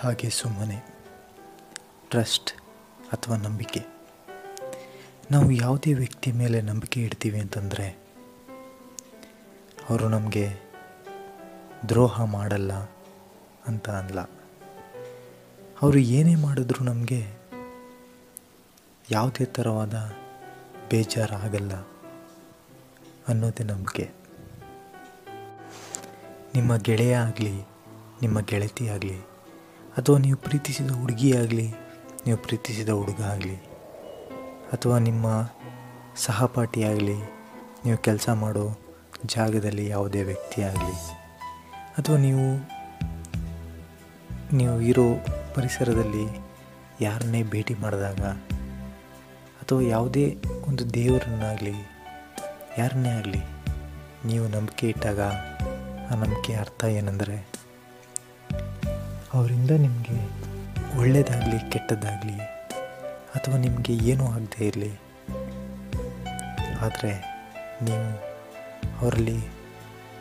ಹಾಗೆ ಸುಮ್ಮನೆ. ಟ್ರಸ್ಟ್ ಅಥವಾ ನಂಬಿಕೆ. ನಾವು ಯಾವುದೇ ವ್ಯಕ್ತಿ ಮೇಲೆ ನಂಬಿಕೆ ಇಡ್ತೀವಿ ಅಂತಂದರೆ, ಅವರು ನಮಗೆ ದ್ರೋಹ ಮಾಡಲ್ಲ ಅಂತ ಅಲ್ಲ ಅವರು ಏನೇ ಮಾಡಿದ್ರು ನಮಗೆ ಯಾವುದೇ ಥರವಾದ ಬೇಜಾರಾಗಲ್ಲ ಅನ್ನೋದೇ ನಂಬಿಕೆ. ನಿಮ್ಮ ಗೆಳೆಯ ಆಗಲಿ, ನಿಮ್ಮ ಗೆಳತಿ ಆಗಲಿ ಅಥವಾ ನೀವು ಪ್ರೀತಿಸಿದ ಹುಡುಗಿಯಾಗಲಿ, ನೀವು ಪ್ರೀತಿಸಿದ ಹುಡುಗ ಆಗಲಿ ಅಥವಾ ನಿಮ್ಮ ಸಹಪಾಠಿಯಾಗಲಿ, ನೀವು ಕೆಲಸ ಮಾಡೋ ಜಾಗದಲ್ಲಿ ಯಾವುದೇ ವ್ಯಕ್ತಿ ಆಗಲಿ ಅಥವಾ ನೀವು ನೀವು ಇರೋ ಪರಿಸರದಲ್ಲಿ ಯಾರನ್ನೇ ಭೇಟಿ ಮಾಡಿದಾಗ, ಅಥವಾ ಯಾವುದೇ ಒಂದು ದೇವರನ್ನಾಗಲಿ, ಯಾರನ್ನೇ ಆಗಲಿ, ನೀವು ನಂಬಿಕೆ ಇಟ್ಟಾಗ ಆ ನಂಬಿಕೆ ಅರ್ಥ ಏನಂದರೆ ಅವರಿಂದ ನಿಮಗೆ ಒಳ್ಳೆಯದಾಗಲಿ ಕೆಟ್ಟದ್ದಾಗಲಿ, ಅಥವಾ ನಿಮಗೆ ಏನೂ ಆಗದೇ ಇರಲಿ, ಆದರೆ ನೀವು ಅವರಲ್ಲಿ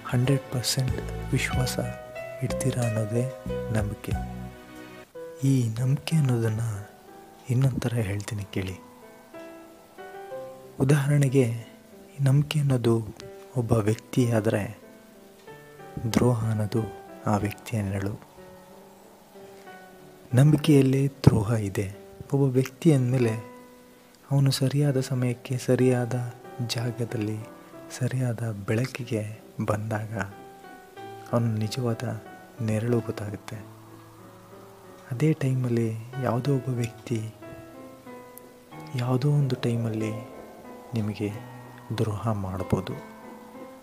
ಹಂಡ್ರೆಡ್ ಪರ್ಸೆಂಟ್ ವಿಶ್ವಾಸ ಇಡ್ತೀರಾ ಅನ್ನೋದೇ ನಂಬಿಕೆ. ಈ ನಂಬಿಕೆ ಅನ್ನೋದನ್ನು ಇನ್ನೊಂಥರ ಥರ ಹೇಳ್ತೀನಿ ಕೇಳಿ. ಉದಾಹರಣೆಗೆ ನಂಬಿಕೆ ಅನ್ನೋದು ಒಬ್ಬ ವ್ಯಕ್ತಿ ಆದರೆ ದ್ರೋಹ ಅನ್ನೋದು ಆ ವ್ಯಕ್ತಿಯ ನೆರಳು. ನಂಬಿಕೆಯಲ್ಲೇ ದ್ರೋಹ ಇದೆ. ಒಬ್ಬ ವ್ಯಕ್ತಿ ಅಂದಮೇಲೆ ಅವನು ಸರಿಯಾದ ಸಮಯಕ್ಕೆ, ಸರಿಯಾದ ಜಾಗದಲ್ಲಿ, ಸರಿಯಾದ ಬೆಳಕಿಗೆ ಬಂದಾಗ ಅವನು ನಿಜವಾದ ನೆರಳು ಗೊತ್ತಾಗುತ್ತೆ. ಅದೇ ಟೈಮಲ್ಲಿ ಯಾವುದೋ ಒಬ್ಬ ವ್ಯಕ್ತಿ ಯಾವುದೋ ಒಂದು ಟೈಮಲ್ಲಿ ನಿಮಗೆ ದ್ರೋಹ ಮಾಡ್ಬೋದು.